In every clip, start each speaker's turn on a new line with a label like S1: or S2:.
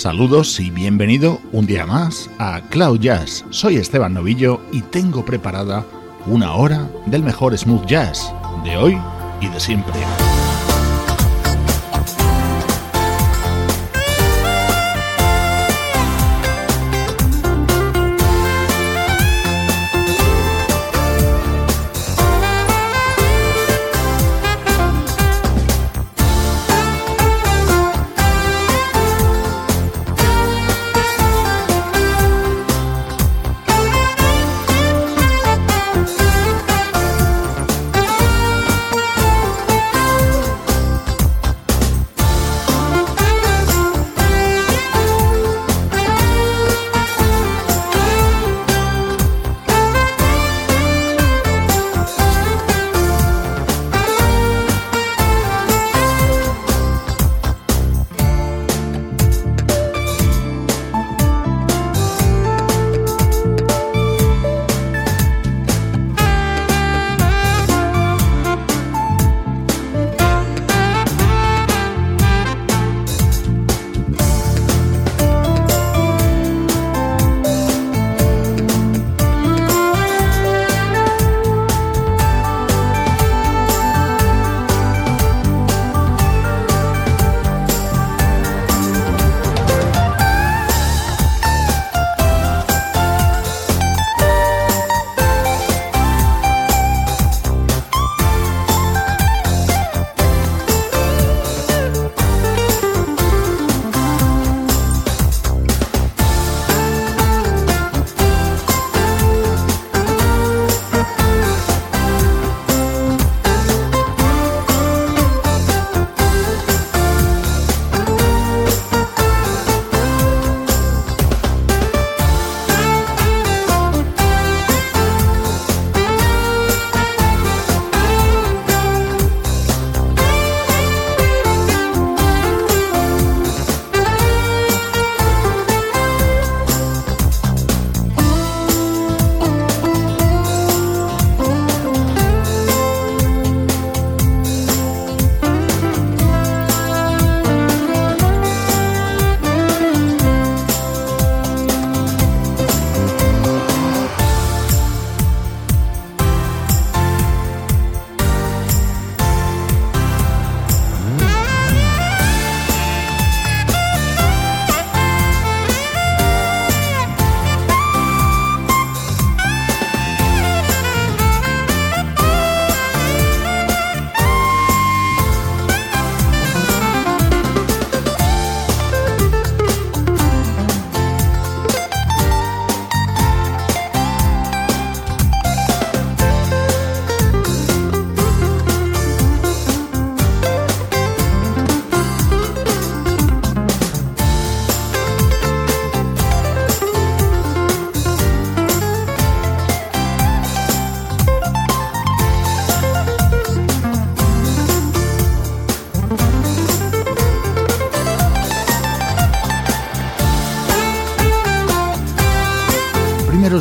S1: Saludos y bienvenido un día más a Cloud Jazz. Soy Esteban Novillo y tengo preparada una hora del mejor smooth jazz de hoy y de siempre.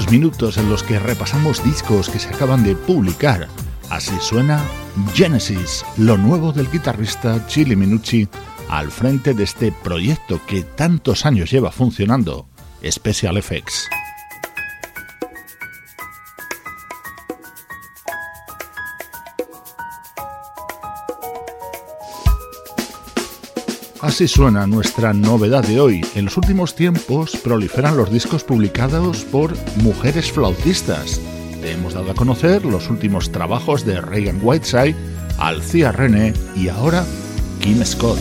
S1: Minutos en los que repasamos discos que se acaban de publicar. Así suena Genesis, lo nuevo del guitarrista Chili Minucci al frente de este proyecto que tantos años lleva funcionando, Special Effects. Así suena nuestra novedad de hoy. En los últimos tiempos proliferan los discos publicados por mujeres flautistas. Te hemos dado a conocer los últimos trabajos de Reagan Whiteside, Alcia René y ahora Kim Scott.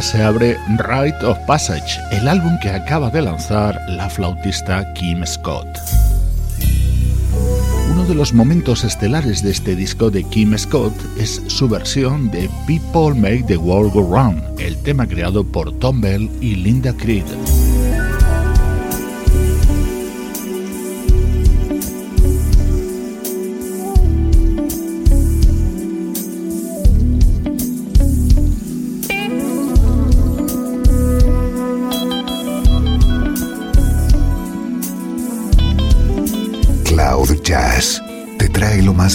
S1: Se abre Rite of Passage, el álbum que acaba de lanzar la flautista Kim Scott. Uno de los momentos estelares de este disco de Kim Scott es su versión de People Make the World Go Round, el tema creado por Tom Bell y Linda Creed.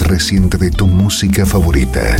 S2: Reciente de tu música favorita.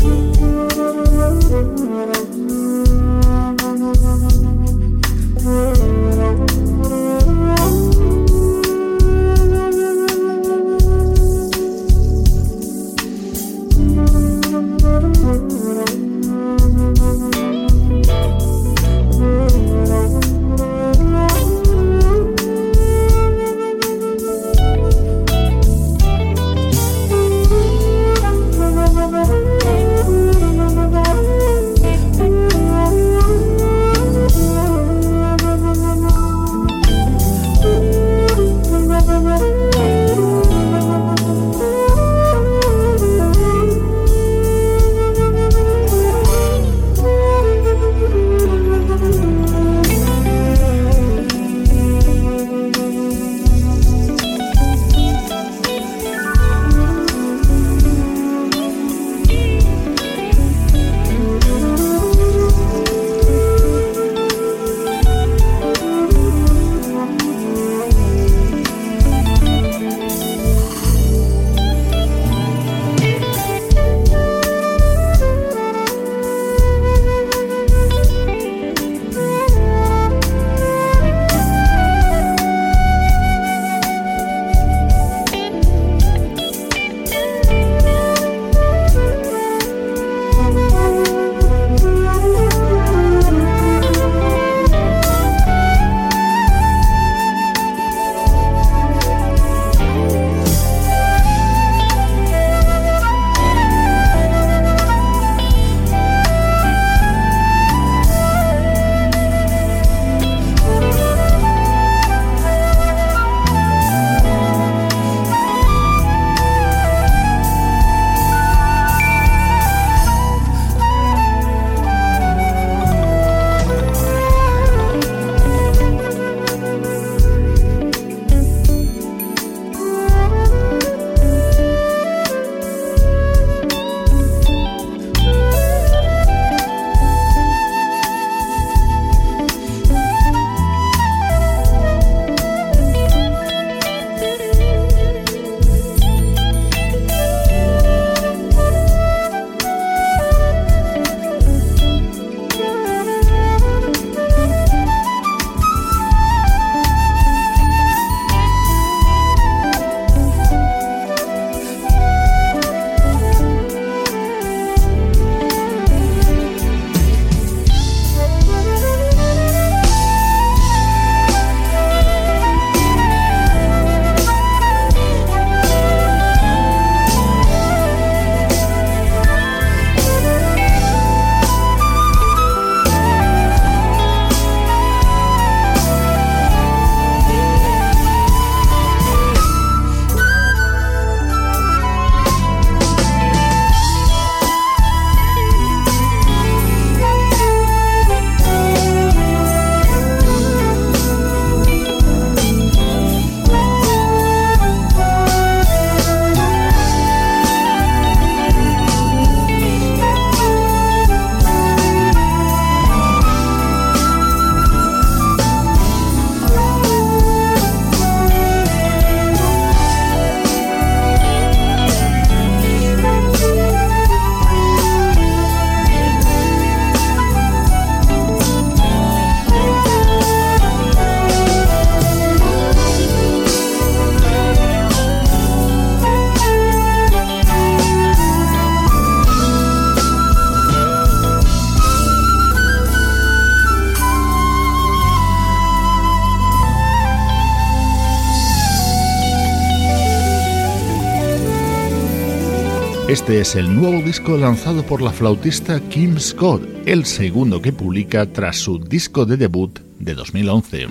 S1: Este es el nuevo disco lanzado por la flautista Kim Scott, el segundo que publica tras su disco de debut de 2011.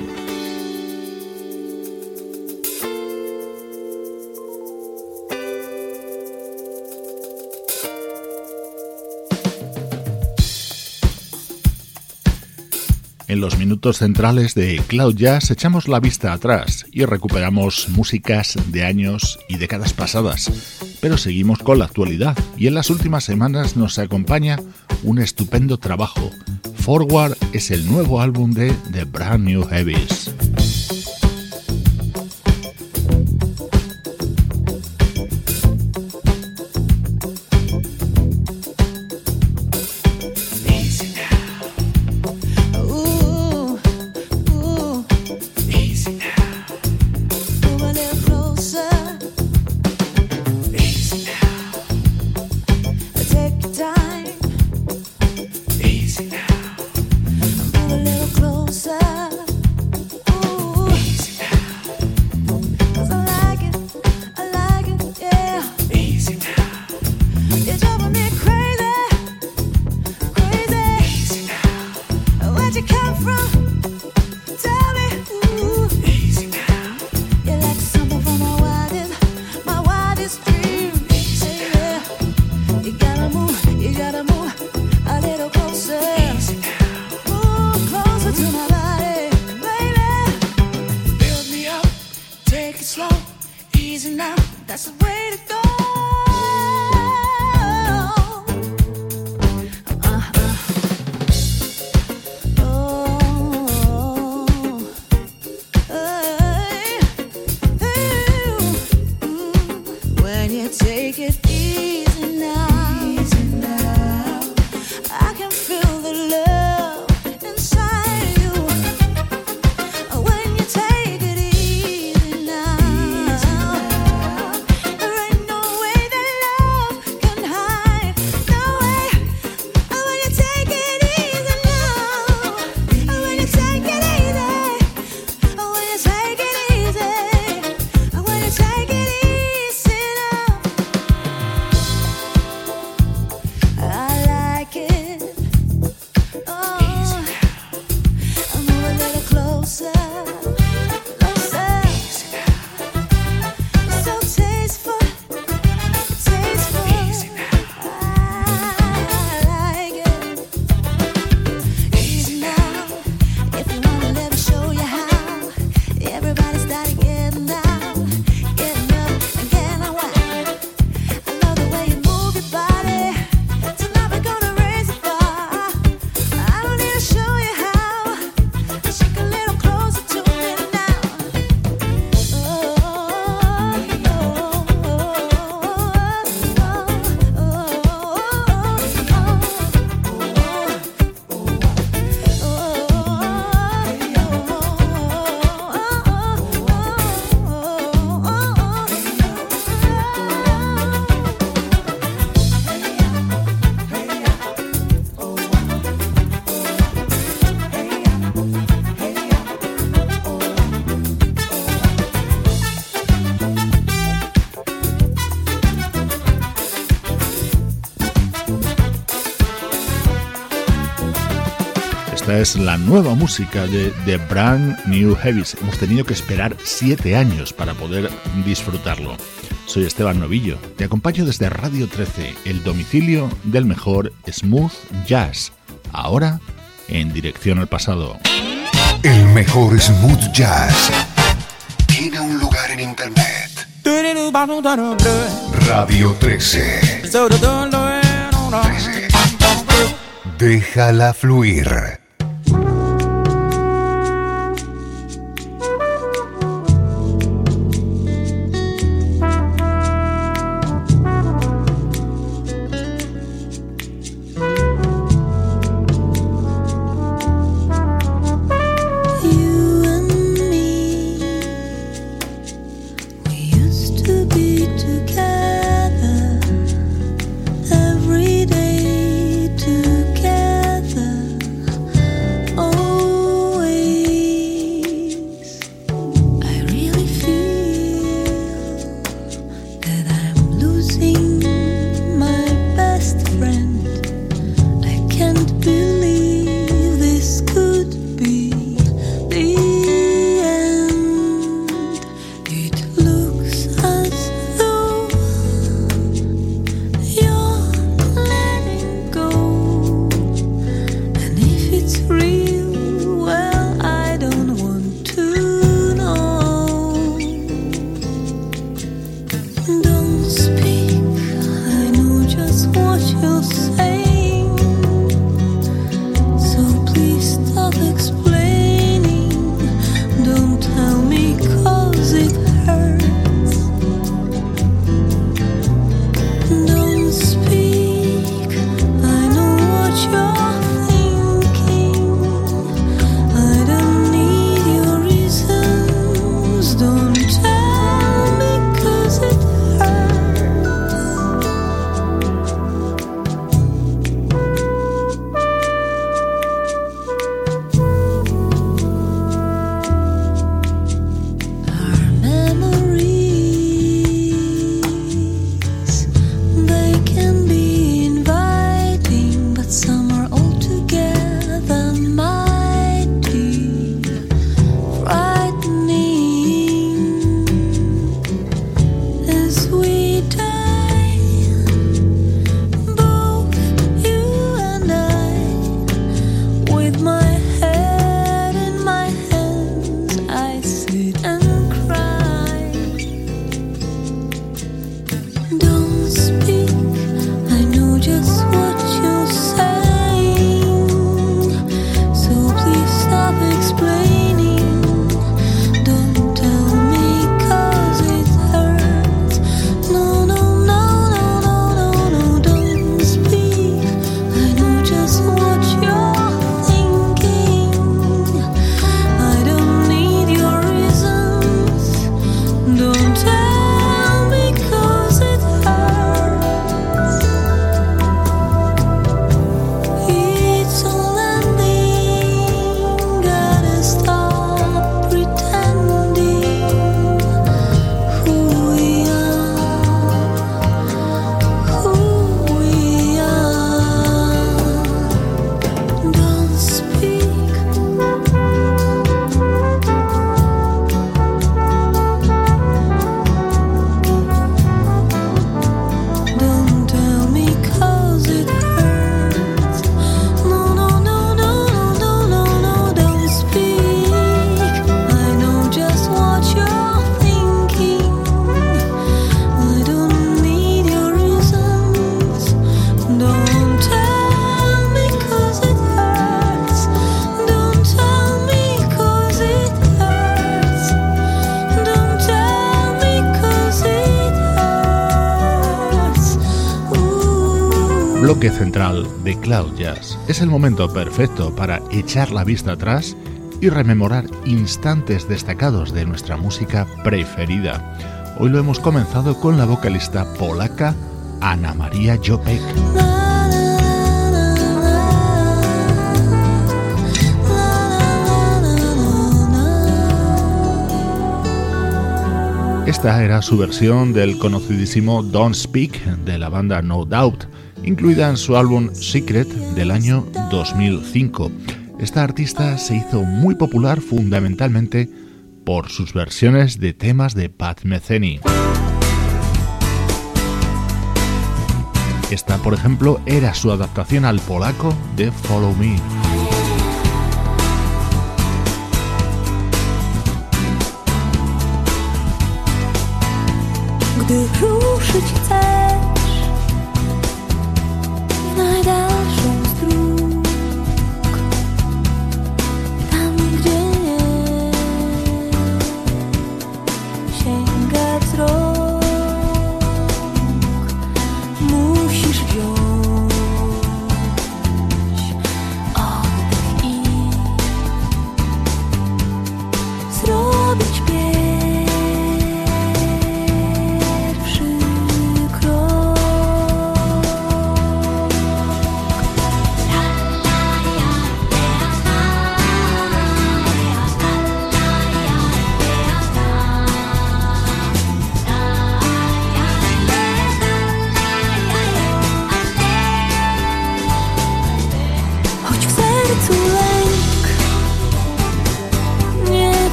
S3: En los minutos centrales de Cloud Jazz echamos la vista atrás y recuperamos músicas de años y décadas pasadas pero seguimos con la actualidad y en las últimas semanas nos acompaña un estupendo trabajo. Forward es el nuevo álbum de The Brand New Heavies. Es la nueva música de The Brand New Heavies. Hemos tenido que esperar siete años para poder disfrutarlo. Soy Esteban Novillo, te acompaño desde Radio 13, el domicilio del mejor smooth jazz. Ahora, en dirección al pasado.
S4: El mejor smooth jazz tiene un lugar en internet. Radio 13. 13. Déjala fluir. De Cloud Jazz. Es el momento perfecto para echar la vista atrás y rememorar instantes destacados de nuestra música preferida. Hoy lo hemos comenzado con la vocalista polaca Ana María Jopek. Esta era su versión del conocidísimo Don't Speak de la banda No Doubt, incluida en su álbum Secret del año 2005. Esta artista se hizo muy popular fundamentalmente por sus versiones de temas de Pat Metheny. Esta, por ejemplo, era su adaptación al polaco de Follow Me.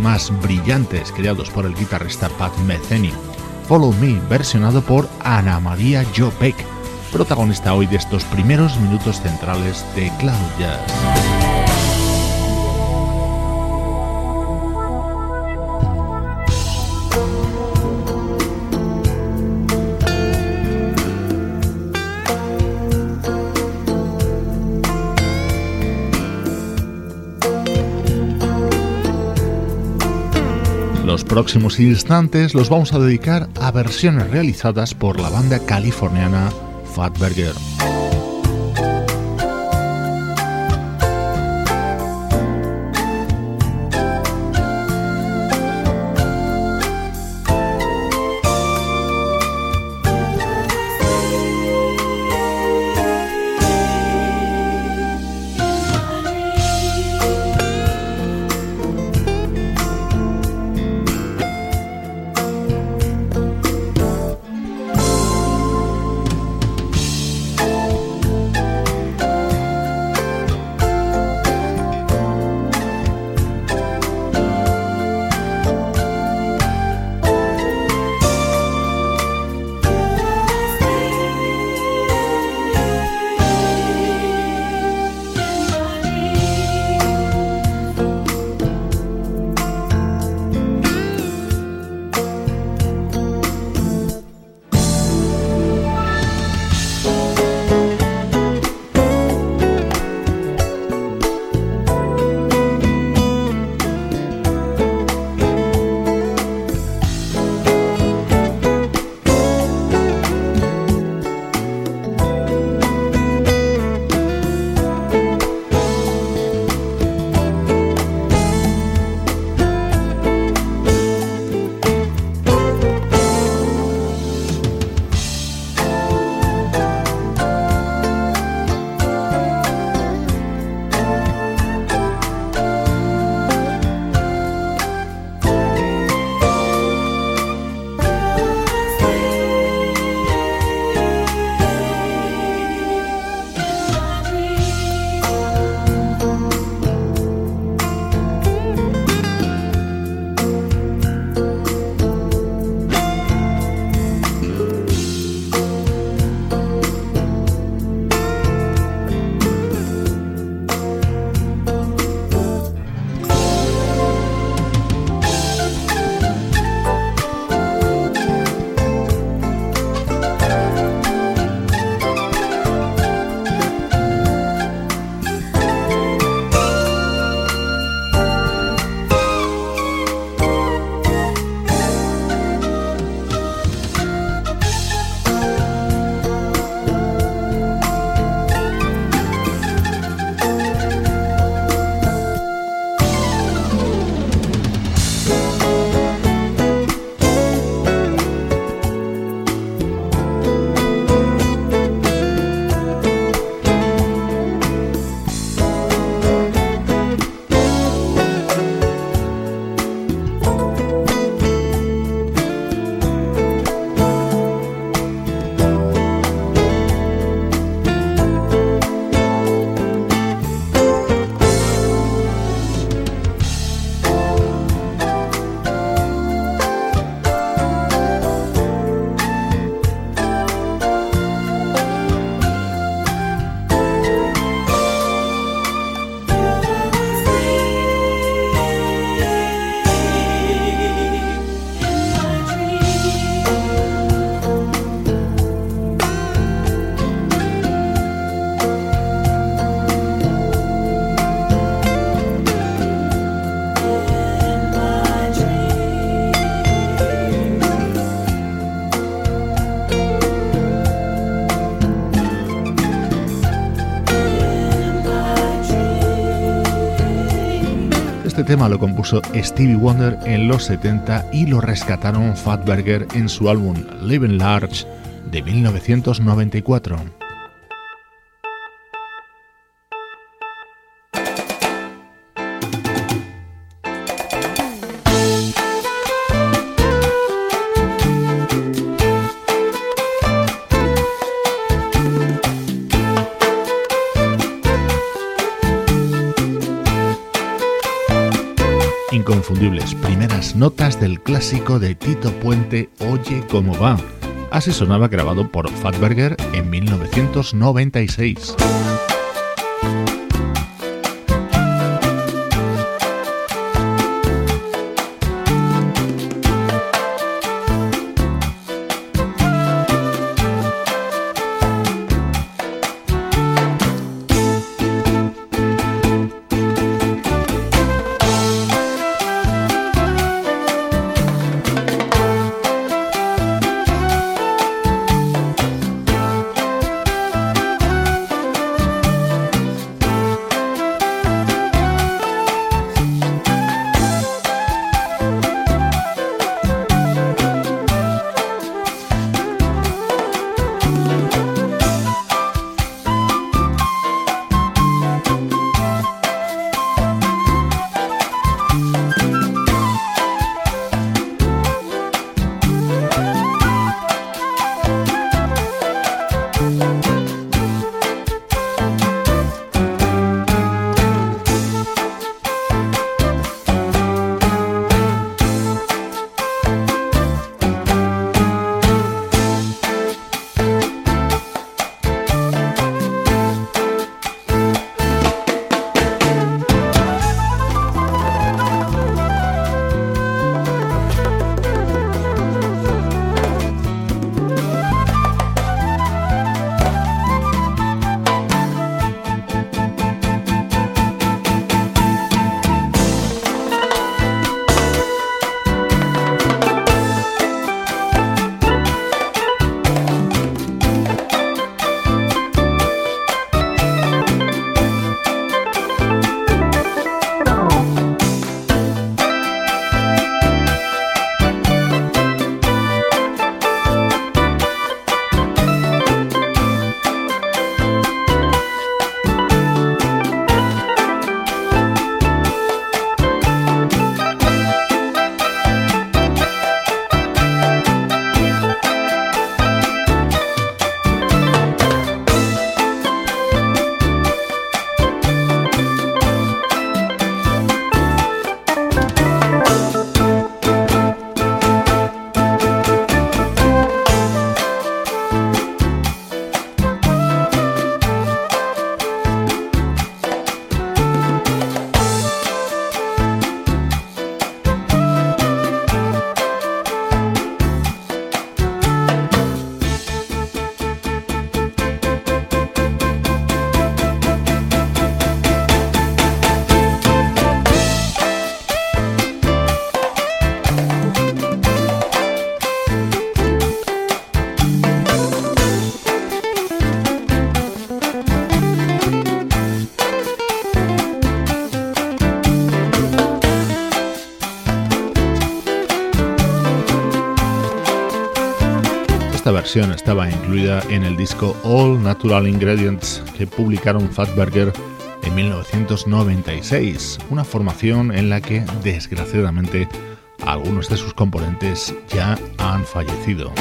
S4: Más brillantes creados por el guitarrista Pat Metheny. Follow Me, versionado por Ana María Joe Peck, protagonista hoy de estos primeros minutos centrales de Cloud Jazz. Próximos instantes los vamos a dedicar a versiones realizadas por la banda californiana Fatberger.
S1: Tema lo compuso Stevie Wonder en los 70 y lo rescataron Fatberger en su álbum Living Large de 1994. Primeras notas del clásico de Tito Puente Oye cómo va. Así sonaba grabado por Fatberger en 1996. Estaba incluida en el disco All Natural Ingredients que publicaron Fatberger en 1996, una formación en la que desgraciadamente algunos de sus componentes ya han fallecido.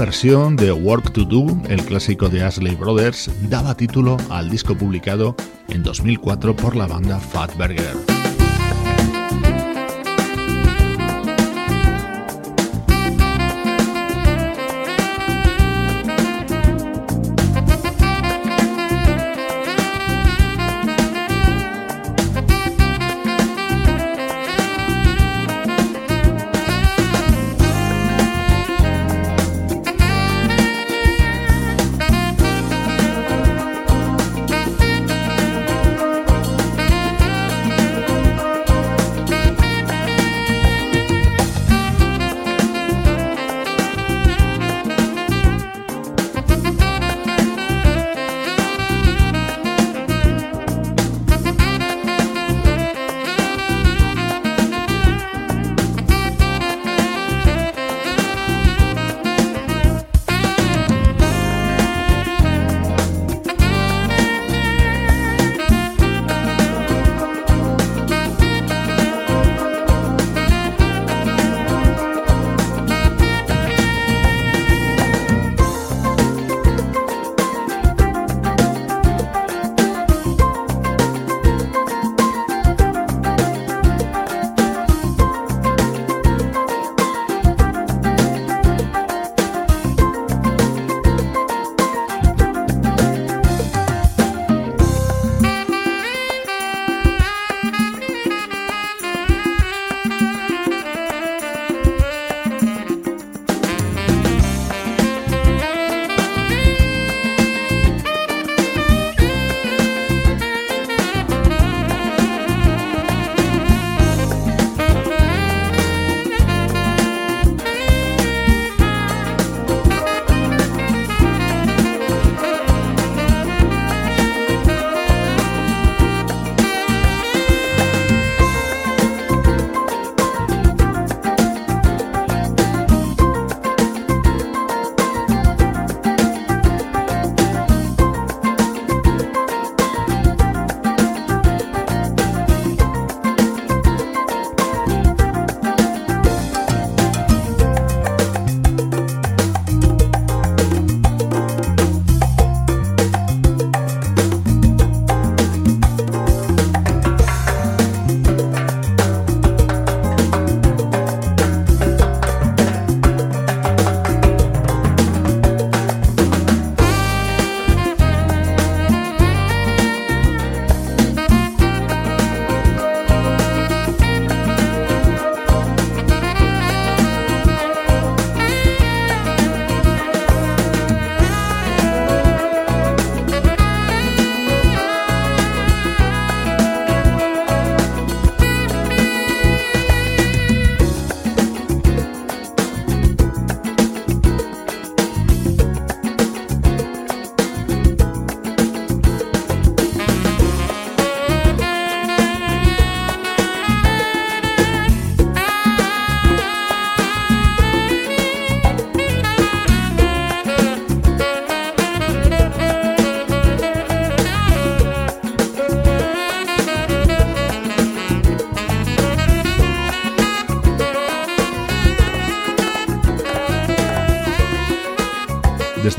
S1: Versión de Work to Do, el clásico de Ashley Brothers, daba título al disco publicado en 2004 por la banda Fatberger.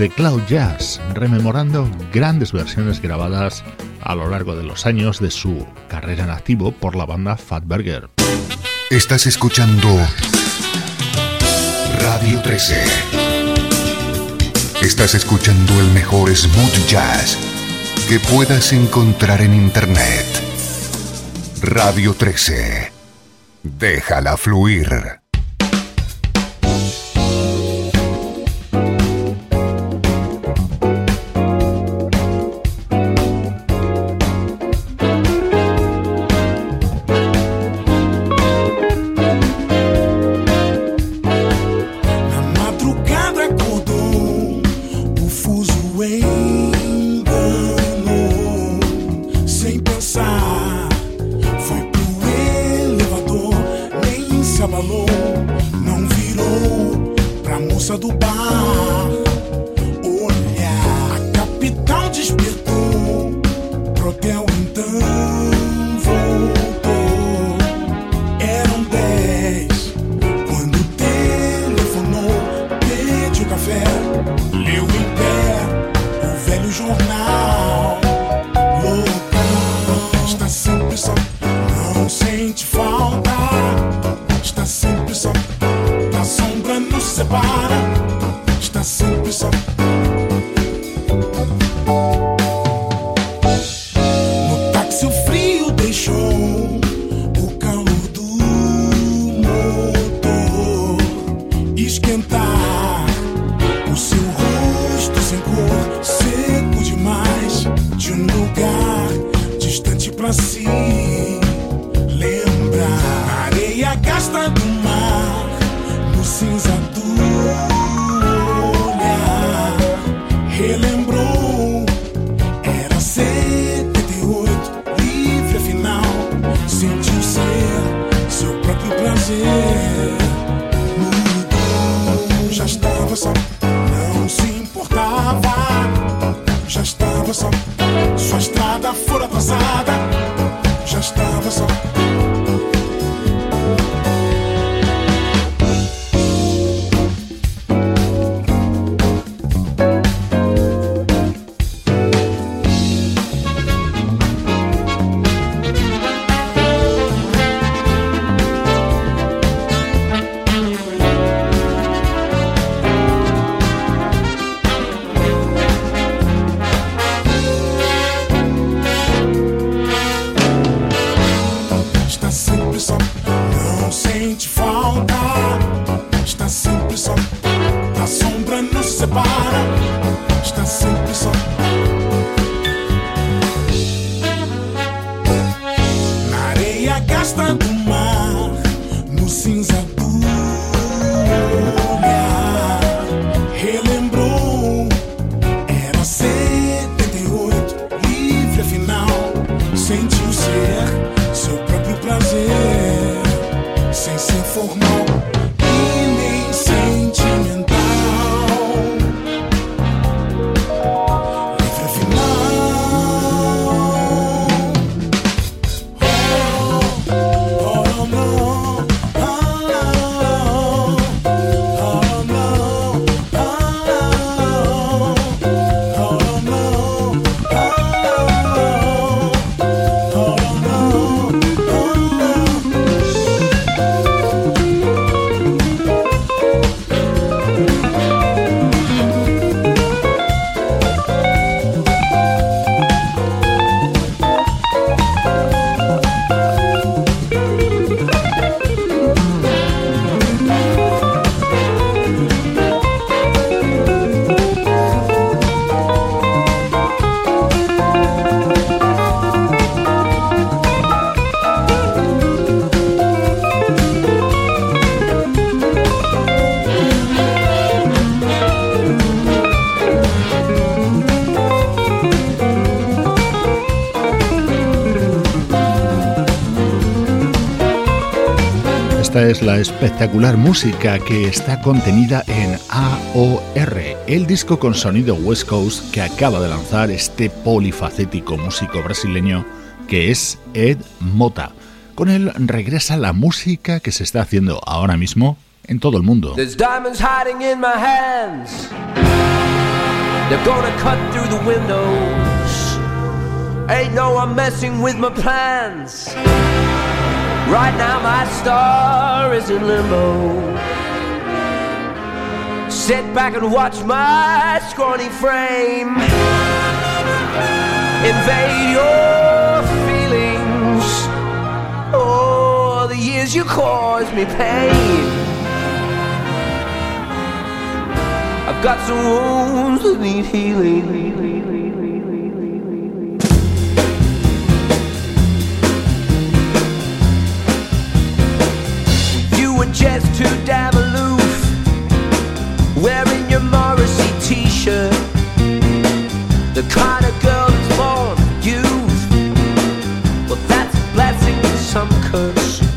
S5: Desde Cloud Jazz, rememorando grandes versiones grabadas a lo largo de los años de su carrera en activo por la banda Fatburger.
S2: Estás escuchando Radio 13. Estás escuchando el mejor smooth jazz que puedas encontrar en Internet. Radio 13. Déjala fluir.
S5: Es espectacular música que está contenida en AOR, el disco con sonido West Coast que acaba de lanzar este polifacético músico brasileño que es Ed Mota. Con él regresa la música que se está haciendo ahora mismo en todo el mundo.
S6: Right now, my star is in limbo. Sit back and watch my scrawny frame invade your feelings. Oh, the years you caused me pain. I've got some wounds that need healing. Were just too damn aloof, wearing your Morrissey t-shirt. The kind of girl that's born youth. Well, that's a blessing and some curse.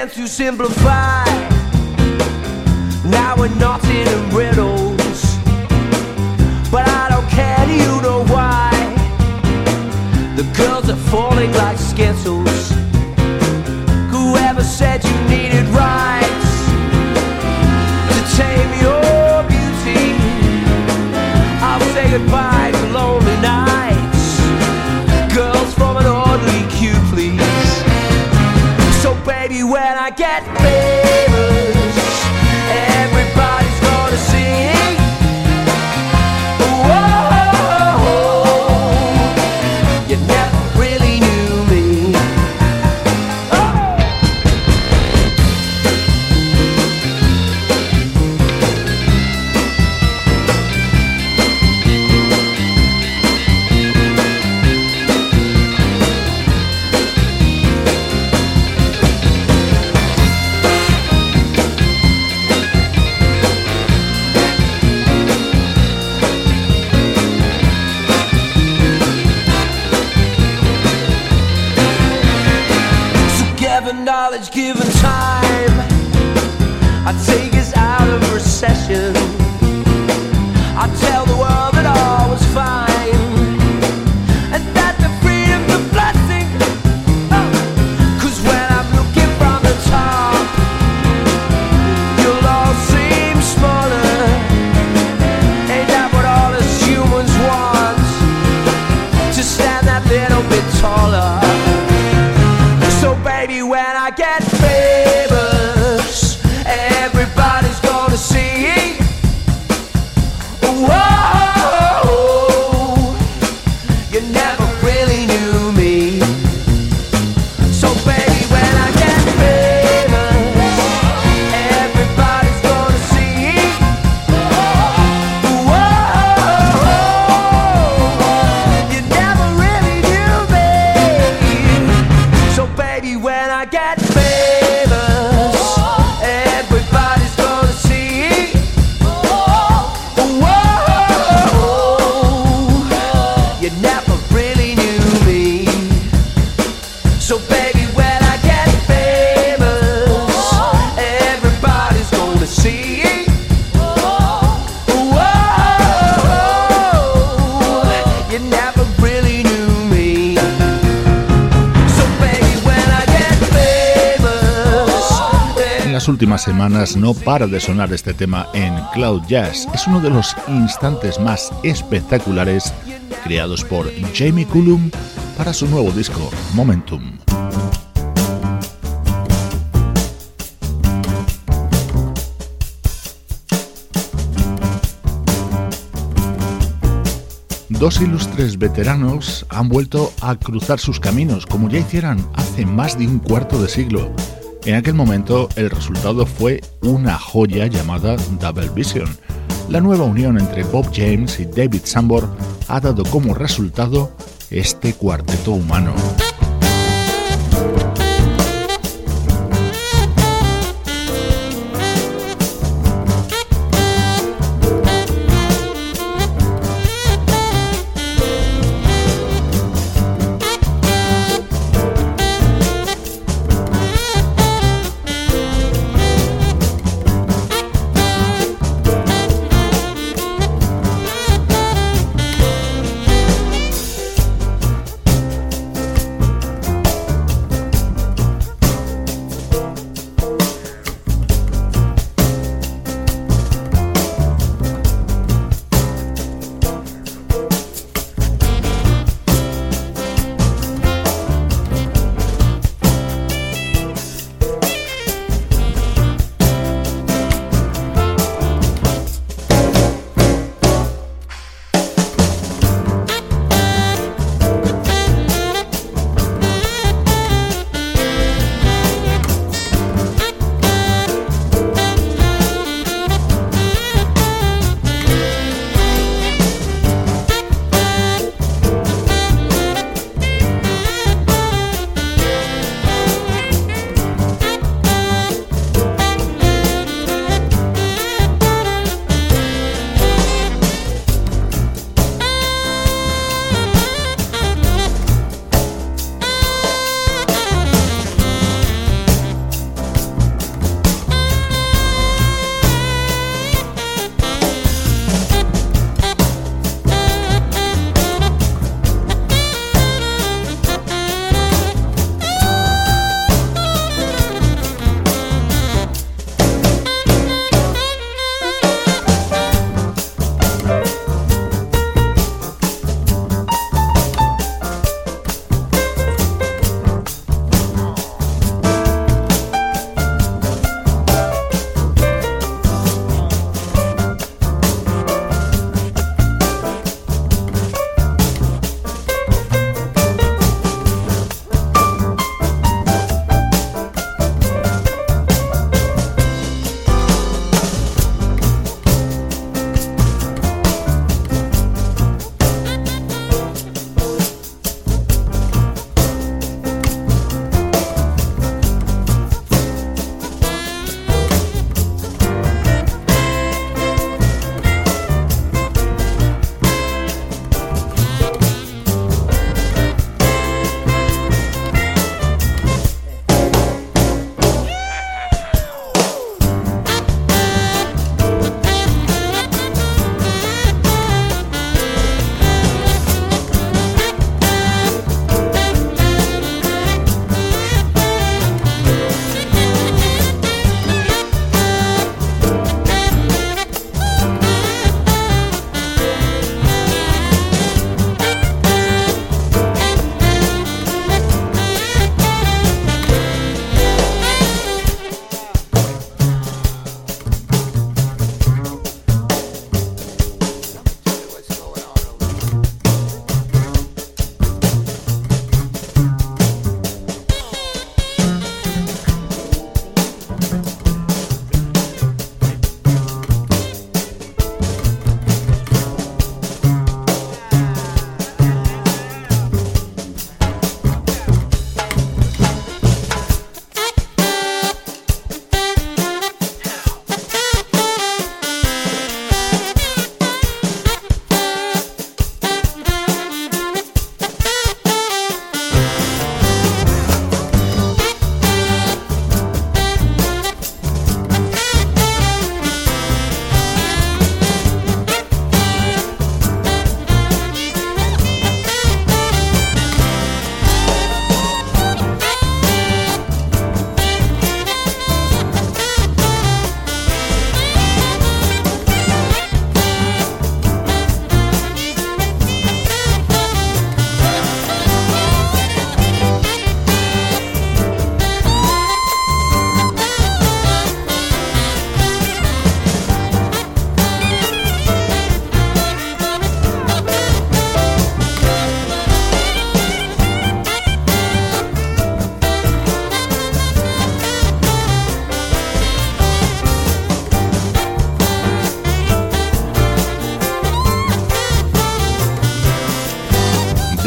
S6: Sense to simplify? Now we're not in riddles, but I don't care. Do you know why? The girls are falling like skittles. Whoever said you needed rights to tame your beauty? I'll say goodbye
S1: últimas semanas no para de sonar este tema en Cloud Jazz. Es uno de los instantes más espectaculares creados por Jamie Cullum para su nuevo disco, Momentum. Dos ilustres veteranos han vuelto a cruzar sus caminos como ya hicieran hace más de un cuarto de siglo. En aquel momento el resultado fue una joya llamada Double Vision. La nueva unión entre Bob James y David Sambor ha dado como resultado este cuarteto humano.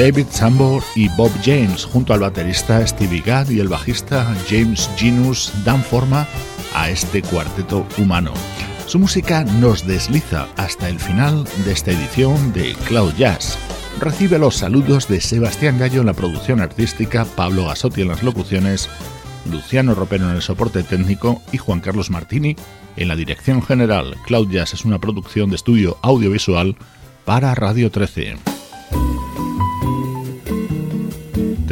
S1: David Sambor y Bob James, junto al baterista Stevie Gadd y el bajista James Genus, dan forma a este cuarteto humano. Su música nos desliza hasta el final de esta edición de Cloud Jazz. Recibe los saludos de Sebastián Gallo en la producción artística, Pablo Gasotti en las locuciones, Luciano Ropero en el soporte técnico y Juan Carlos Martini en la dirección general. Cloud Jazz es una producción de estudio audiovisual para Radio 13.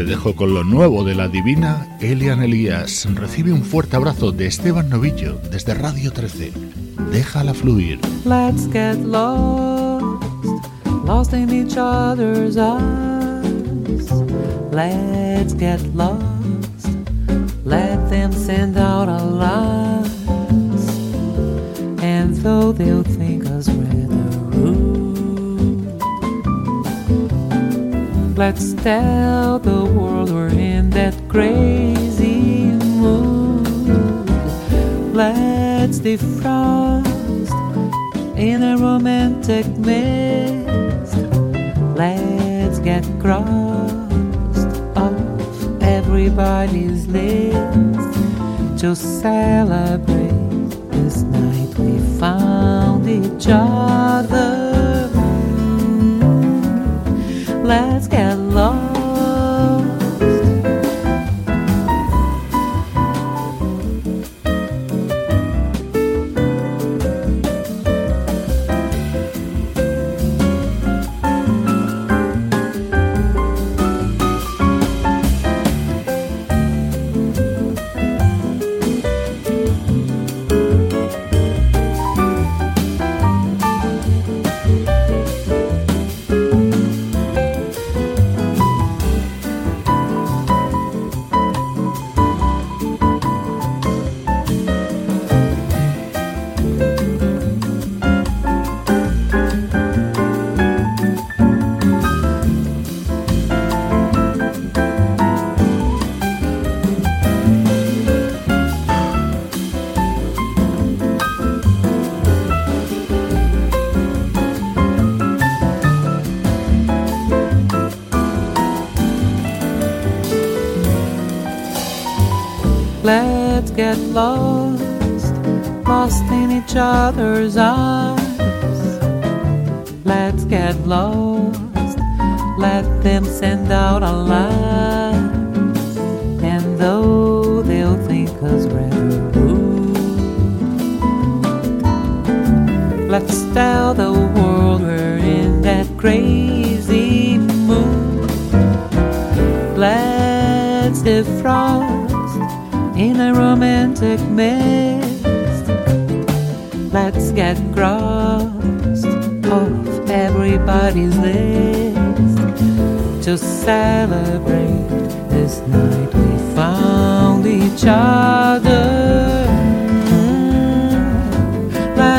S1: Dejo con lo nuevo de la divina Elian Elías. Recibe un fuerte abrazo de Esteban Novillo desde Radio 13. Déjala fluir.
S4: Let's get lost, lost in each other's eyes. Let's get lost, let them send out our lies. And though they'll think us rather let's tell the world we're in that crazy mood. Let's defrost in a romantic mist. Let's get crossed off everybody's list to celebrate this night we found each other. Let's get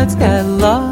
S4: Mm, Let's get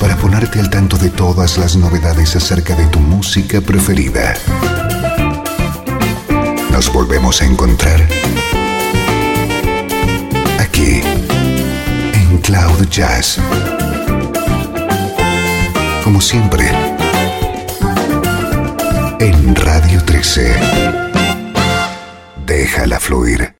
S2: para ponerte al tanto de todas las novedades acerca de tu música preferida. Nos volvemos a encontrar aquí, en Cloud Jazz. Como siempre, en Radio 13. Déjala fluir.